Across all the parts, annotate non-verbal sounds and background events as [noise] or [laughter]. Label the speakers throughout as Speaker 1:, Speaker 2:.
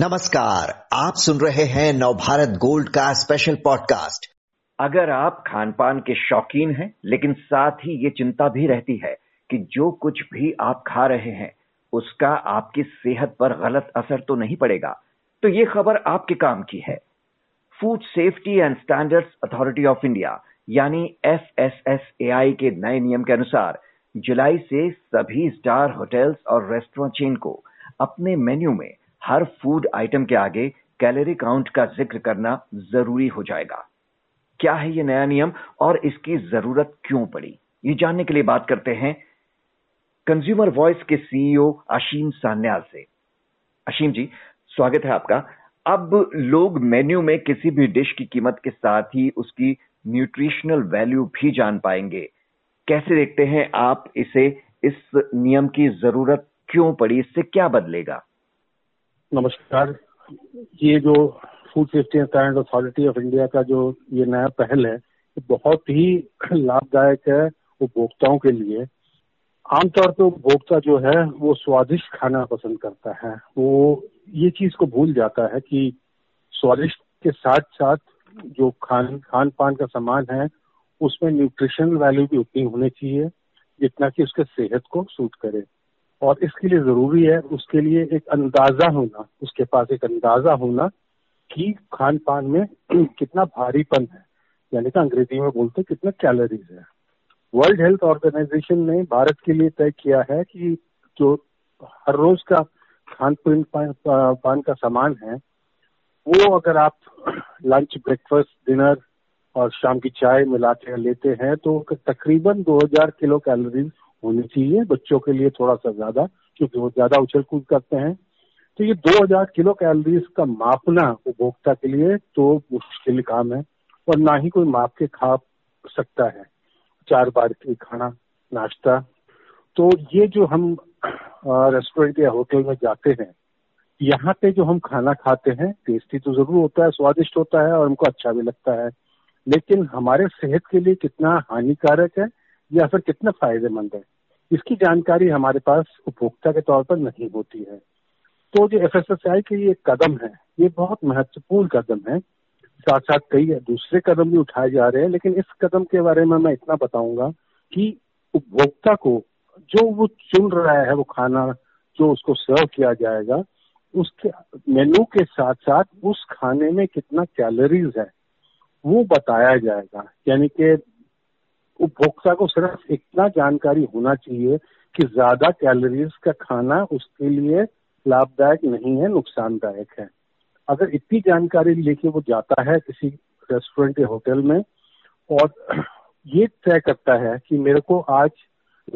Speaker 1: नमस्कार, आप सुन रहे हैं नवभारत गोल्ड का स्पेशल पॉडकास्ट
Speaker 2: अगर आप खान पान के शौकीन हैं, लेकिन साथ ही ये चिंता भी रहती है कि जो कुछ भी आप खा रहे हैं, उसका आपकी सेहत पर गलत असर तो नहीं पड़ेगा। तो ये खबर आपके काम की है। Food safety and standards authority of India यानी एफएसएसएआई के नए नियम के अनुसार, जुलाई से सभी स्टार होटल्स और रेस्टोरेंट चेन को अपने मेन्यू में हर फ़ूड आइटम के आगे कैलोरी काउंट का ज़िक्र करना ज़रूरी हो जाएगा। क्या है ये नया नियम और इसकी ज़रूरत क्यों पड़ी? ये जानने के लिए बात करते हैं कंज्यूमर वॉइस के सीईओ अशीम सान्याल से। अशीम जी, स्वागत है आपका। अब लोग मेन्यू में किसी भी डिश की कीमत के साथ ही उसकी न्यूट्रिशनल वैल्यू भी जान पाएँगे। कैसे देखते हैं आप इसे? इस नियम की ज़रूरत क्यों पड़ी? इससे क्या बदलेगा?
Speaker 3: नमस्कार। ये जो food safety and standard authority of India का जो ये नया पहल है, ये बहुत ही लाभदायक है उपभोक्ताओं के लिए। आमतौर पर उपभोक्ता जो है, वो स्वादिष्ट खाना पसंद करता है। वो ये चीज़ को भूल जाता है कि स्वादिष्ट के साथ साथ जो खान खान पान का सामान है, उसमें न्यूट्रिशन वैल्यू भी उतनी होनी चाहिए, जितना कि उसके सेहत को सूट करे। और इसके लिए ज़रूरी है उसके लिए एक अंदाज़ा होना, उसके पास एक अंदाज़ा होना कि खान पान में [clears throat] कितना भारीपन है। यानी कि अंग्रेज़ी में बोलते कितना कैलोरीज है। वर्ल्ड हेल्थ ऑर्गेनाइजेशन ने भारत के लिए तय किया है कि जो हर रोज का खान पीन पान का सामान है, वो अगर आप लंच ब्रेकफास्ट डिनर और शाम की चाय मिला लेते हैं तो तकरीबन 2000 किलो कैलोरीज होनी चाहिए, बच्चों के लिए थोड़ा सा ज़्यादा, क्योंकि वो ज़्यादा उछल कूद करते हैं। तो ये 2000 किलो कैलोरीज का मापना उपभोक्ता के लिए तो मुश्किल काम है, और ना ही कोई माप के खा सकता है। चार बार की खाना, नाश्ता। तो ये जो हम रेस्टोरेंट या होटल में जाते हैं, यहाँ पे जो हम खाना खाते हैं टेस्टी तो ज़रूर होता है, स्वादिष्ट होता है और हमको अच्छा भी लगता है। लेकिन हमारे सेहत के लिए कितना हानिकारक है या फिर कितना फ़ायदेमंद है? इसकी जानकारी हमारे पास उपभोक्ता के तौर पर नहीं होती है। तो जो एफएसएसआई के ये कदम है, ये बहुत महत्वपूर्ण कदम है। साथ साथ कई दूसरे कदम भी उठाए जा रहे हैं, लेकिन इस कदम के बारे में मैं इतना बताऊँगा कि उपभोक्ता को जो वो चुन रहा है, वो खाना जो उसको सर्व किया जाएगा, उसके मेनू के साथ साथ उस खाने में कितना कैलोरीज है, वो बताया जाएगा। यानी कि उपभोक्ता को सिर्फ़ इतना जानकारी होना चाहिए कि ज़्यादा कैलोरीज का खाना उसके लिए लाभदायक नहीं है, नुकसानदायक है। अगर इतनी जानकारी लेके वो जाता है किसी रेस्टोरेंट या होटल में और [clears throat] ये तय करता है कि मेरे को आज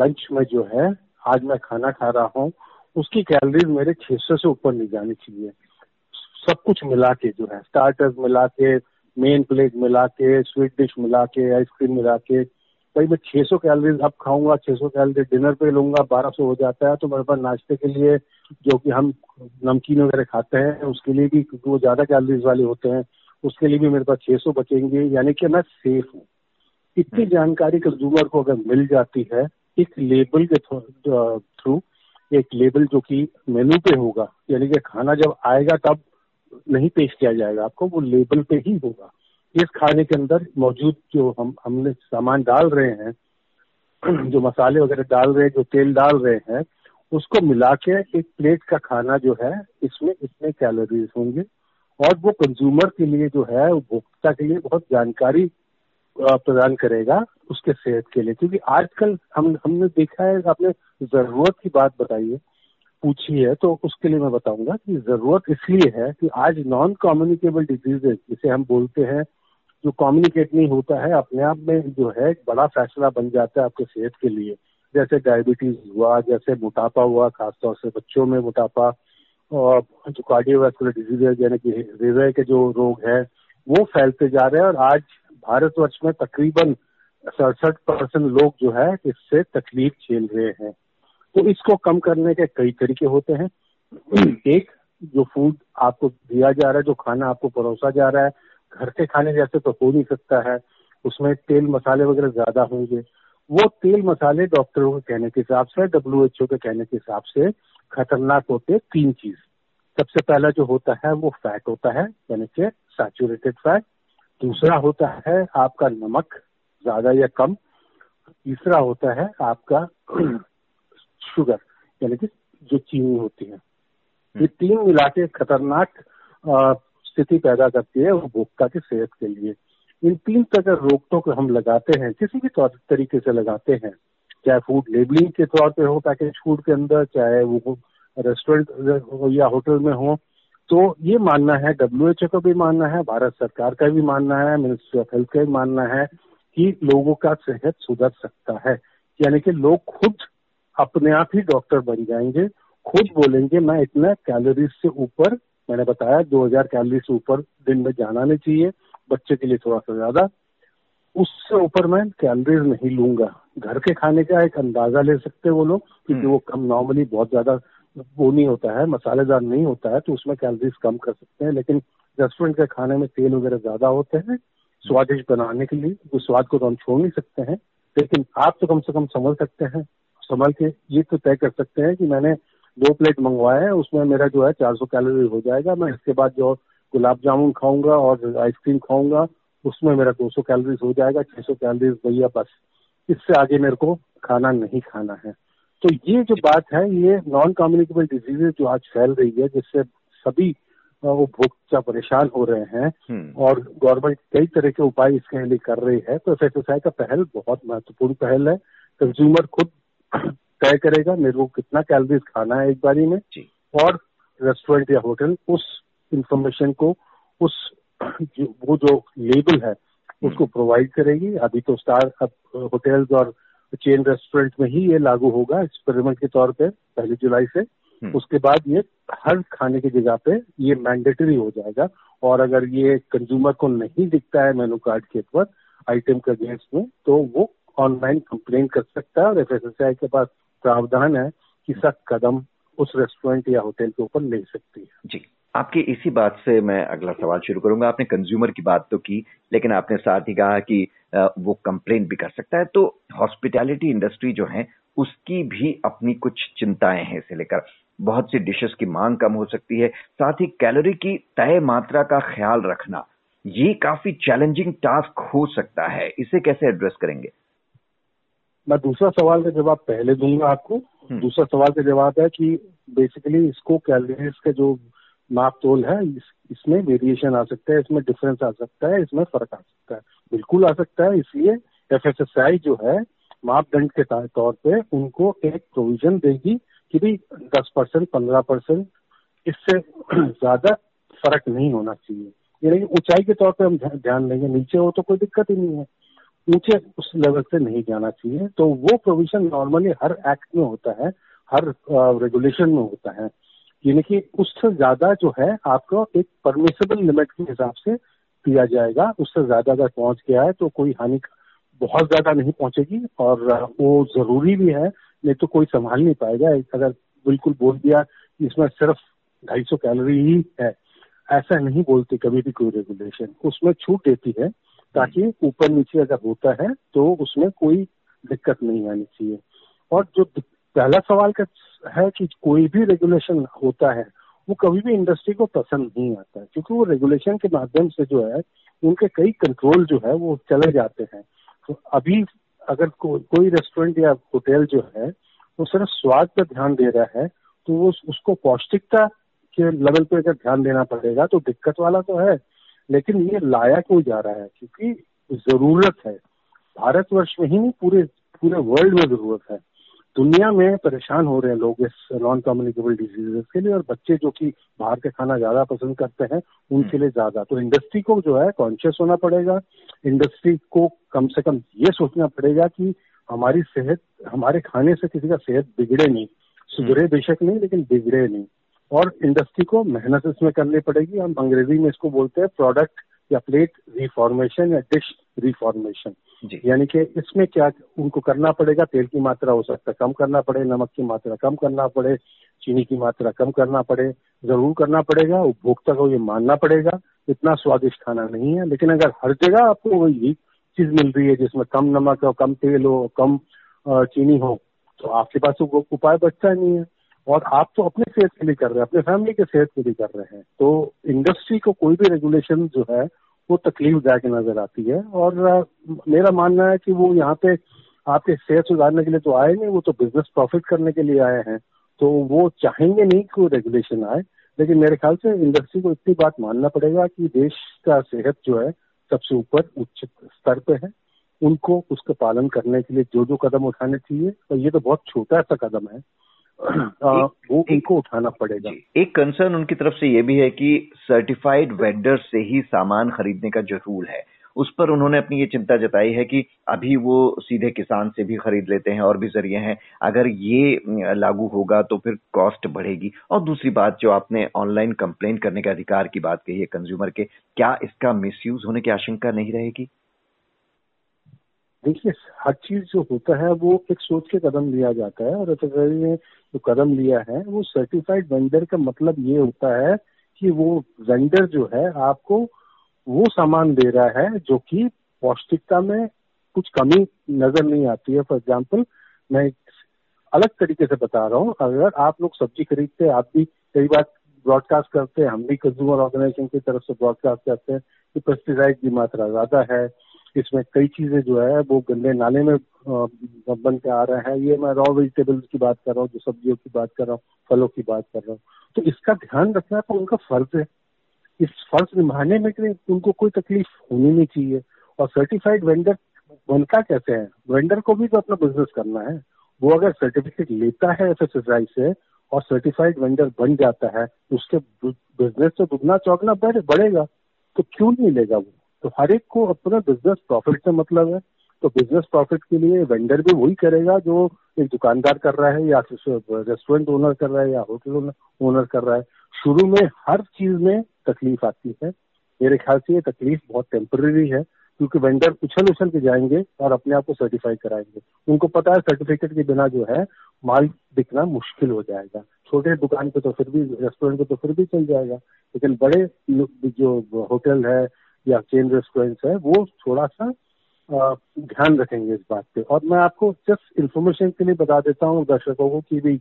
Speaker 3: लंच में जो है, आज मैं खाना खा रहा हूँ, उसकी कैलोरीज मेरे 600 से ऊपर नहीं जानी चाहिए। सब कुछ मिला के जो है स्टार्टर्स मिला के मेन प्लेट मिला के स्वीट डिश मिला के आइसक्रीम मिला के भाई मैं 600 कैलोरीज अब खाऊँगा 600 कैलोरी डिनर पे लूँगा 1200 हो जाता है तो मेरे पास नाश्ते के लिए जो कि हम नमकीन वगैरह खाते हैं उसके लिए भी क्योंकि वो ज़्यादा कैलोरीज वाले होते हैं उसके लिए भी मेरे पास 600 बचेंगे यानी कि मैं सेफ़ हूँ इतनी हम्म। जानकारी कंज्यूमर को अगर मिल जाती है एक लेबल के थ्रू एक लेबल जो कि मेनू पे होगा यानी कि खाना जब आएगा तब नहीं पेश किया जाएगा आपको वो लेबल पे ही होगा इस खाने के अंदर मौजूद जो हम, हमने सामान डाल रहे हैं, जो मसाले वगैरह डाल रहे हैं, जो तेल डाल रहे हैं, उसको मिला के एक प्लेट का खाना जो है, इसमें इतने कैलोरीज होंगे। और वो कंज्यूमर के लिए जो है, उपभोक्ता के लिए बहुत जानकारी प्रदान करेगा उसके सेहत के लिए। क्योंकि आजकल हम, हमने देखा है, आपने ज़रूरत की बात बताई है, पूछी है तो उसके लिए मैं बताऊँगा कि ज़रूरत इसलिए है कि आज नॉन कम्युनिकेबल डिजीजेज जिसे हम बोलते हैं जो कम्युनिकेट नहीं होता है, अपने आप में जो है एक बड़ा फैसला बन जाता है आपके सेहत के लिए। जैसे डायबिटीज़ हुआ, जैसे मोटापा हुआ, खासतौर से बच्चों में मोटापा और जो कार्डियोवैस्कुलर डिज़ीज़ है, यानी कि हृदय के जो रोग है, वो फैलते जा रहे हैं और आज भारतवर्ष में तकरीबन सड़सठ परसेंट लोग जो है इससे तकलीफ़ झेल रहे हैं। तो इसको कम करने के कई तरीके होते हैं। एक, जो फ़ूड आपको दिया जा रहा है, जो खाना आपको परोसा जा रहा है घर के खाने जैसे तो हो नहीं सकता है उसमें तेल मसाले वगैरह ज़्यादा होंगे। वो तेल मसाले डॉक्टरों के कहने के हिसाब से डब्ल्यू एच ओ के कहने के हिसाब से खतरनाक होते तीन चीज़। सबसे पहला जो होता है वो फैट होता है यानी कि सैचुरेटेड फैट दूसरा होता है आपका नमक ज़्यादा या कम। तीसरा होता है आपका [clears throat] शुगर यानी कि जो चीनी होती है। ये तीन मिला के खतरनाक स्थिति पैदा करती है उपभोक्ता की सेहत के लिए। इन तीन तरह रोकटों को हम लगाते हैं, किसी भी तौर, तरीके से लगाते हैं। चाहे फ़ूड लेबलिंग के तौर पे हो पैकेज फ़ूड के अंदर, चाहे वो रेस्टोरेंट या होटल में हो। तो ये मानना है डब्ल्यू एच का भी मानना है, भारत सरकार का भी मानना है मिनिस्ट्री ऑफ़ हेल्थ का भी मानना है कि लोगों का सेहत सुधर सकता है। यानी कि लोग खुद अपने आप ही डॉक्टर बन जाएँगे, खुद बोलेंगे, मैं इतना कैलोरीज से ऊपर मैंने बताया 2000 कैलोरी से ऊपर दिन में जाना नहीं चाहिए बच्चे के लिए थोड़ा सा ज़्यादा उससे ऊपर मैं कैलोरीज नहीं लूँगा घर के खाने का एक अंदाज़ा ले सकते हैं वो लोग क्योंकि हम्म। वो कम नॉर्मली बहुत ज़्यादा वो नहीं होता है मसालेदार नहीं होता है तो उसमें कैलोरीज कम कर सकते हैं लेकिन रेस्टोरेंट के खाने में तेल वगैरह ज़्यादा होते हैं स्वादिष्ट बनाने के लिए उस स्वाद को तो हम छोड़ नहीं सकते हैं लेकिन आप तो कम से कम संभल सकते हैं संभल के ये तो तय कर सकते हैं कि मैंने दो प्लेट मंगवाए है उसमें मेरा जो है 400 कैलोरी हो जाएगा। मैं इसके बाद जो गुलाब जामुन खाऊँगा और आइसक्रीम खाऊँगा उसमें मेरा 200 कैलोरीज हो जाएगा 600 कैलोरीज भैया बस। इससे आगे मेरे को खाना नहीं खाना है। तो ये जो बात है ये नॉन कम्युनिकेबल डिजीजेज जो आज फैल रही है जिससे सभी उपभोक्ता परेशान हो रहे हैं हम्म। और गवर्नमेंट कई तरह के उपाय इसके लिए कर रही है। तो एफ़ का पहल बहुत महत्वपूर्ण पहल है। कंज्यूमर खुद तय करेगा मेरे को कितना कैलोरीज खाना है एक बारी में और रेस्टोरेंट या होटल उस इंफॉर्मेशन को उस जो, वो जो लेबल है उसको प्रोवाइड हम्म। करेगी अभी तो स्टार होटल्स और चेन रेस्टोरेंट में ही ये लागू होगा एक्सपेरिमेंट के तौर पे पहली जुलाई से हम्म। उसके बाद ये हर खाने की जगह पे ये मैंडेटरी हो जाएगा और अगर ये कंज्यूमर को नहीं दिखता है मेनू कार्ड के ऊपर आइटम के अगेंस्ट में तो वो ऑनलाइन कंप्लेन कर सकता है और एफ़ के पास प्रावधान है कि सख्त कदम उस रेस्टोरेंट या होटल के ऊपर ले सकती है।
Speaker 2: जी, आपकी इसी बात से मैं अगला सवाल शुरू करूँगा। आपने कंज्यूमर की बात तो की, लेकिन आपने साथ ही कहा कि वो कंप्लेन भी कर सकता है। तो हॉस्पिटैलिटी इंडस्ट्री जो है, उसकी भी अपनी कुछ चिंताएँ हैं इसे लेकर। बहुत सी डिशेस की मांग कम हो सकती है। साथ ही कैलोरी की तय मात्रा का ख्याल रखना, ये काफ़ी चैलेंजिंग टास्क हो सकता है। इसे कैसे एड्रेस करेंगे?
Speaker 3: मैं दूसरा सवाल का जवाब पहले दूँगा आपको। हम्म। दूसरा सवाल का जवाब है कि बेसिकली इसको कैलोरीज का जो माप तोल है इस, इसमें वेरिएशन आ सकता है इसमें डिफरेंस आ सकता है इसमें फ़र्क आ सकता है। बिल्कुल आ सकता है इसलिए एफ़ जो है मापदंड के तौर पे उनको एक प्रोविज़न देगी कि भाई दस परसेंट पंद्रह परसेंट इससे [clears throat] ज़्यादा फ़र्क नहीं होना चाहिए। यानी ऊंचाई के तौर पे हम ध्यान देंगे नीचे हो तो कोई दिक्कत ही नहीं है। ऊँचे उस लेवल से नहीं जाना चाहिए। तो वो प्रोविज़न नॉर्मली हर एक्ट में होता है, हर रेगुलेशन में होता है। यानी कि उससे ज़्यादा जो है, आपको एक परमिसेबल लिमिट के हिसाब से दिया जाएगा। उससे ज़्यादा अगर पहुँच गया है तो कोई हानि बहुत ज़्यादा नहीं पहुंचेगी और वो ज़रूरी भी है, नहीं तो कोई संभाल नहीं पाएगा। अगर बिल्कुल बोल दिया इसमें सिर्फ़ ढाई सौ कैलोरी ही है, ऐसा नहीं बोलती कभी भी कोई रेगुलेशन उसमें छूट देती है ताकि ऊपर नीचे अगर होता है तो उसमें कोई दिक्कत नहीं आनी चाहिए। और जो पहला सवाल का है कि कोई भी रेगुलेशन होता है वो कभी भी इंडस्ट्री को पसंद नहीं आता है क्योंकि वो रेगुलेशन के माध्यम से जो है उनके कई कंट्रोल जो है वो चले जाते हैं। तो अभी अगर को, कोई रेस्टोरेंट या होटल जो है वो सिर्फ़ स्वाद पर ध्यान दे रहा है तो वो उसको पौष्टिकता के लेवल पे अगर ध्यान देना पड़ेगा तो दिक्कत वाला तो है। लेकिन ये लाया क्यों जा रहा है? क्योंकि ज़रूरत है। भारतवर्ष में ही नहीं पूरे पूरे वर्ल्ड में ज़रूरत है। दुनिया में परेशान हो रहे हैं लोग इस नॉन कम्युनिकेबल डिजीजेस के लिए और बच्चे जो कि बाहर के खाना ज़्यादा पसंद करते हैं उनके लिए ज़्यादा। तो इंडस्ट्री को जो है कॉन्शियस होना पड़ेगा। इंडस्ट्री को कम से कम ये सोचना पड़ेगा कि हमारी सेहत हमारे खाने से किसी का सेहत बिगड़े नहीं। सुधरे बेशक नहीं लेकिन बिगड़े नहीं। और इंडस्ट्री को मेहनत इसमें करनी पड़ेगी। हम अंग्रेज़ी में इसको बोलते हैं प्रोडक्ट या प्लेट रिफॉर्मेशन या डिश रिफॉर्मेशन यानी कि इसमें क्या उनको करना पड़ेगा? तेल की मात्रा हो सकता है कम करना पड़े नमक की मात्रा कम करना पड़े चीनी की मात्रा कम करना पड़े ज़रूर करना पड़ेगा उपभोक्ता को ये मानना पड़ेगा। इतना स्वादिष्ट खाना नहीं है लेकिन अगर हर जगह आपको वही चीज़ मिल रही है जिसमें कम नमक हो कम तेल हो कम चीनी हो तो आपके पास तो उपाय बचता नहीं है। और आप तो अपने सेहत के लिए कर रहे हैं, अपने फैमिली के सेहत के लिए कर रहे हैं। तो इंडस्ट्री को कोई भी रेगुलेशन जो है, वो तकलीफदायक नज़र आती है। और मेरा मानना है कि वो यहाँ पे आपके सेहत सुधारने के लिए तो आए नहीं, वो तो बिज़नेस प्रॉफिट करने के लिए आए हैं। तो वो चाहेंगे नहीं कि वो रेगुलेशन आए, लेकिन मेरे ख्याल से इंडस्ट्री को इतनी बात मानना पड़ेगा कि देश का सेहत जो है, सबसे ऊपर उच्च स्तर पे है। उनको उसका पालन करने के लिए जो जो कदम उठाने चाहिए, और ये तो बहुत छोटा सा कदम है। वो इनको उठाना पड़ेगा।
Speaker 2: एक कंसर्न उनकी तरफ़ से ये भी है कि सर्टिफाइड वेंडर से ही सामान खरीदने का जो रूल है उस पर उन्होंने अपनी ये चिंता जताई है कि अभी वो सीधे किसान से भी खरीद लेते हैं और भी ज़रिए हैं। अगर ये लागू होगा तो फिर कॉस्ट बढ़ेगी। और दूसरी बात जो आपने ऑनलाइन कंप्लेन करने के अधिकार की बात कही है कंज्यूमर के क्या इसका मिसयूज होने की आशंका नहीं रहेगी?
Speaker 3: देखिए, हर चीज़ जो होता है, वो एक सोच के कदम लिया जाता है और एफएसआई ने जो कदम लिया है, वो सर्टिफाइड वेंडर का मतलब ये होता है कि वो वेंडर जो है, आपको वो सामान दे रहा है जो कि पौष्टिकता में कुछ कमी नज़र नहीं आती है। फॉर एग्ज़ाम्पल मैं अलग तरीके से बता रहा हूँ, अगर आप लोग सब्ज़ी खरीदते हैं, आप भी कई बार ब्रॉडकास्ट करते हैं, हम भी कंज्यूमर ऑर्गेनाइजेशन की तरफ़ से ब्रॉडकास्ट करते हैं कि पेस्टिसाइड की मात्रा ज़्यादा है इसमें कई चीज़ें जो है, वो गंदे नाले में बन के आ रहे हैं। ये मैं रॉ वेजिटेबल्स की बात कर रहा हूँ, जो सब्जियों की बात कर रहा हूँ, फलों की बात कर रहा हूँ। तो इसका ध्यान रखना तो उनका फ़र्ज़ है। इस फ़र्ज़ निभाने में उनको कोई तकलीफ़ होनी नहीं चाहिए। और सर्टिफाइड वेंडर बनता कैसे है? वेंडर को भी तो अपना बिज़नेस करना है। वो अगर सर्टिफिकेट लेता है एफ़ से और सर्टिफाइड वेंडर बन जाता है, उसके बिज़नेस तो दुगना चौगना बढ़ेगा। तो क्यों नहीं लेगा वो? तो हर एक को अपना बिज़नेस प्रॉफिट से मतलब है। तो बिज़नेस प्रॉफिट के लिए वेंडर भी वही करेगा जो एक दुकानदार कर रहा है या रेस्टोरेंट ओनर कर रहा है या होटल ओनर कर रहा है। शुरू में हर चीज़ में तकलीफ़ आती है। मेरे ख्याल से ये तकलीफ़ बहुत टेम्पररी है, क्योंकि वेंडर उछल उछल के जाएँगे और अपने आप को सर्टिफाई कराएँगे। उनको पता है सर्टिफिकेट के बिना जो है माल बिकना मुश्किल हो जाएगा। छोटे दुकान पे तो फिर भी रेस्टोरेंट पे तो फिर भी चल जाएगा। लेकिन बड़े जो होटल है या चेन रेस्टोरेंट्स है वो थोड़ा सा ध्यान रखेंगे इस बात पे। और मैं आपको जस्ट इन्फॉर्मेशन के लिए बता देता हूँ दर्शकों को कि भी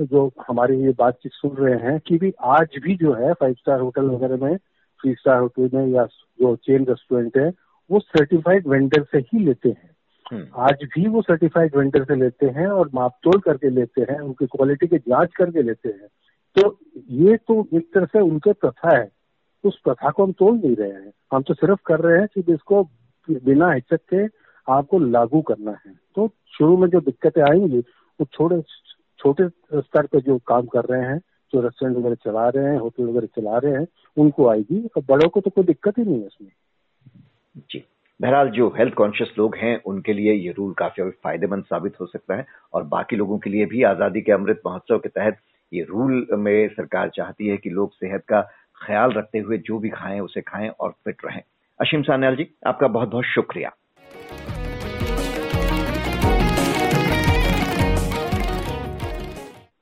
Speaker 3: जो हमारी ये बातचीत सुन रहे हैं कि भी आज भी जो है फाइव स्टार होटल वगैरह में थ्री स्टार होटल में या जो चेन रेस्टोरेंट है वो सर्टिफाइड वेंडर से ही लेते हैं। हम्म। आज भी वो सर्टिफाइड वेंडर से लेते हैं और माप मापतोल करके लेते हैं उनकी क्वालिटी की जाँच करके लेते हैं। तो ये तो एक तरह से उनके प्रथा है। उस प्रथा को हम तोड़ नहीं रहे हैं। हम तो सिर्फ़ कर रहे हैं कि इसको बिना हिचक के आपको लागू करना है। तो शुरू में जो दिक्कतें आएँगी, वो छोटे छोटे स्तर पे जो काम कर रहे हैं, जो रेस्टोरेंट वगैरह चला रहे हैं, होटल वगैरह चला रहे हैं, उनको आएगी। और बड़ों को तो कोई दिक्कत ही नहीं है इसमें।
Speaker 2: जी। बहरहाल जो हेल्थ कॉन्शियस लोग हैं, उनके लिए ये रूल काफ़ी फ़ायदेमंद साबित हो सकता है। और बाकी लोगों के लिए भी आज़ादी के अमृत महोत्सव के तहत ये रूल में सरकार चाहती है कि लोग सेहत का ख्याल रखते हुए जो भी खाएँ, उसे खाएँ और फिट रहें। अशीम सान्याल जी, आपका बहुत बहुत शुक्रिया।